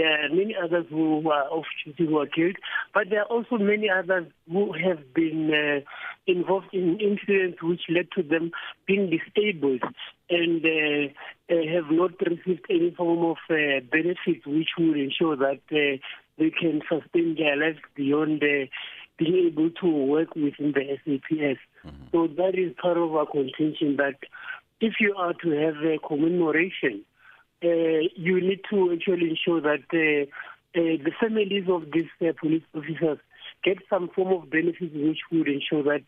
there are many others who are off duty who are killed, but there are also many others who have been uh, involved in incidents which led to them being disabled and uh, uh, have not received any form of uh, benefits which would ensure that uh, they can sustain their lives beyond uh, being able to work within the SAPS. Mm-hmm. So that is part of our contention that if you are to have a commemoration, you need to actually ensure that uh, uh, the families of these uh, police officers get some form of benefits which would ensure that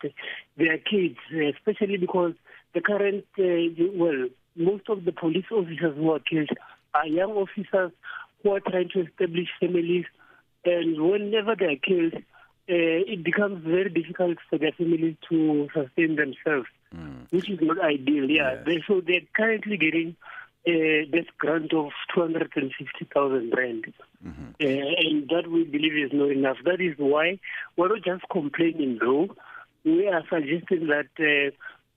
their kids, uh, especially because the current, uh, well, most of the police officers who are killed are young officers who are trying to establish families, and whenever they are killed, it becomes very difficult for their families to sustain themselves, mm. which is not ideal. Yeah, yes. they, so they're currently getting uh, this grant of 250,000 rand. Mm-hmm. Uh, and that we believe is not enough. That is why we're not just complaining though. We are suggesting that uh,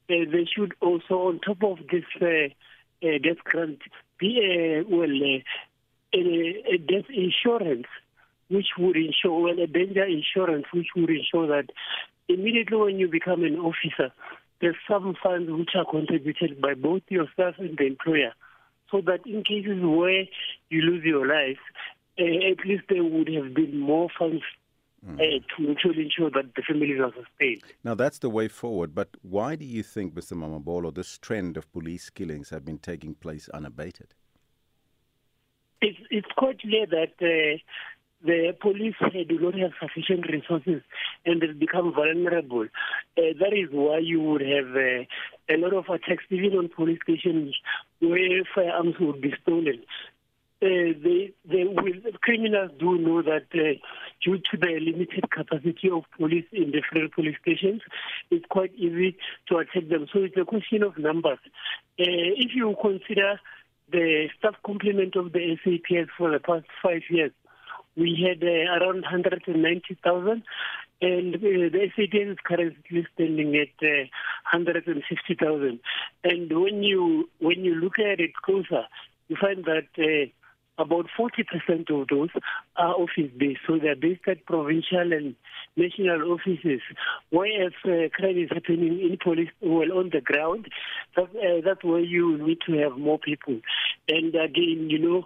they should also, on top of this uh, uh, death grant, be a, well, a, a death insurance which would ensure, well, a danger insurance which would ensure that immediately when you become an officer, there's some funds which are contributed by both yourself and the employer so that in cases where you lose your life, uh, at least there would have been more funds mm. uh, to ensure that the families are sustained. Now, that's the way forward, but why do you think, Mr. Mamabolo, this trend of police killings have been taking place unabated? It's, it's quite clear that uh, the police do not have sufficient resources and they become vulnerable. Uh, that is why you would have uh, a lot of attacks even on police stations where firearms would be stolen. Uh, they, they will, criminals do know that uh, due to the limited capacity of police in different police stations, it's quite easy to attack them. So it's a question of numbers. Uh, if you consider the staff complement of the SAPS for the past five years, we had uh, around 190,000 and uh, the SAPS is currently standing at uh, 150,000. And when you when you look at it closer, you find that uh, about 40% of those are office based, so they're based at provincial and national offices. Whereas uh, crime is happening in police, well, on the ground, that, uh, that's where you need to have more people. And again, you know,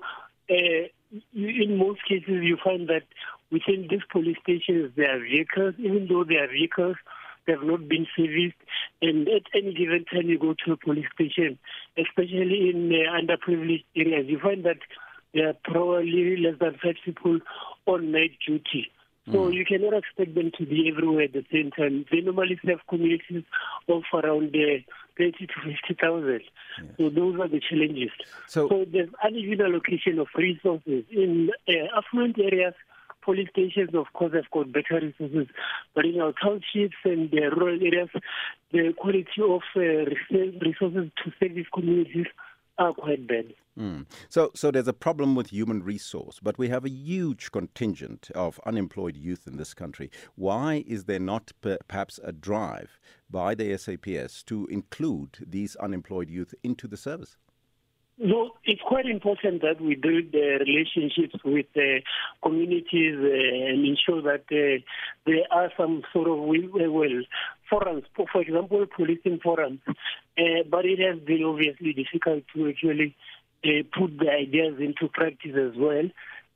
uh, in most cases, you find that within these police stations, there are vehicles, even though they are vehicles, they have not been serviced. And at any given time, you go to a police station, especially in uh, underprivileged areas, you find that there are probably less than five people on night duty. So mm. you cannot expect them to be everywhere at the same time. They normally serve communities of around uh, 30 to 50,000. Yes. So those are the challenges. So, so there's uneven allocation of resources. In uh, affluent areas, police stations, of course, have got better resources. But in our townships and uh, rural areas, the quality of uh, resources to service communities are quite bad. Mm. So, so there's a problem with human resource, but we have a huge contingent of unemployed youth in this country. Why is there not perhaps a drive by the SAPS to include these unemployed youth into the service? No, it's quite important that we build uh, relationships with uh, communities uh, and ensure that uh, there are some sort of well forums, for example, policing forums. But it has been obviously difficult to actually put the ideas into practice as well.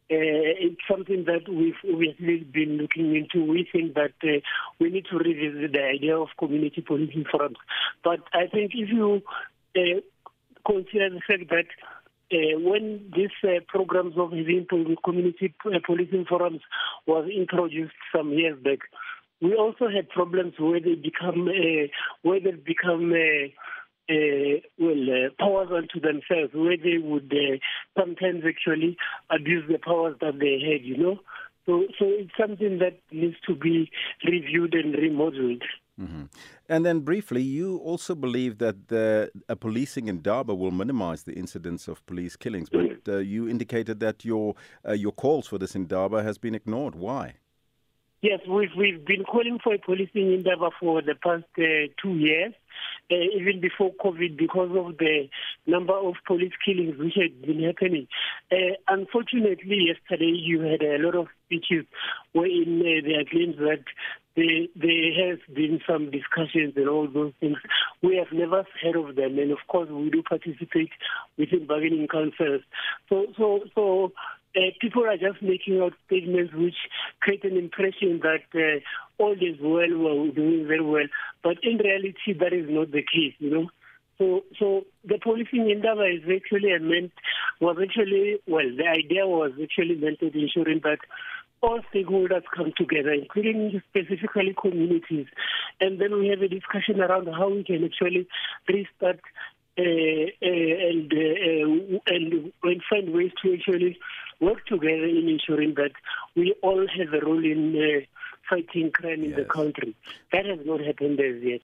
It's something that we've obviously been looking into. We think that we need to revisit the idea of community policing forums. But I think if you uh, consider the fact that uh, when these uh, programs of community policing forums was introduced some years back, we also had problems where they become uh, where they become uh, uh, well uh, powers unto themselves, where they would uh, sometimes actually abuse the powers that they had. You know, so so it's something that needs to be reviewed and remodeled. Mm-hmm. And then briefly, you also believe that the, a policing indaba will minimize the incidence of police killings, but uh, you indicated that your uh, your calls for this indaba has been ignored. Why? Yes, we've we've been calling for a policing indaba for the past uh, two years, uh, even before COVID because of the number of police killings which had been happening. Uh, unfortunately, yesterday you had a lot of speeches wherein uh, there are claims that there, there has been some discussions and all those things. We have never heard of them, and of course we do participate within bargaining councils. So, so, so uh, people are just making out statements which create an impression that uh, all is well, we're doing very well. But in reality, that is not the case, you know. So, so the policing endeavor is actually meant was actually well. The idea was actually meant to ensuring that all stakeholders come together, including specifically communities, and then we have a discussion around how we can actually restart uh, uh, and uh, and and find ways to actually work together in ensuring that we all have a role in uh, fighting crime in the country. That has not happened as yet.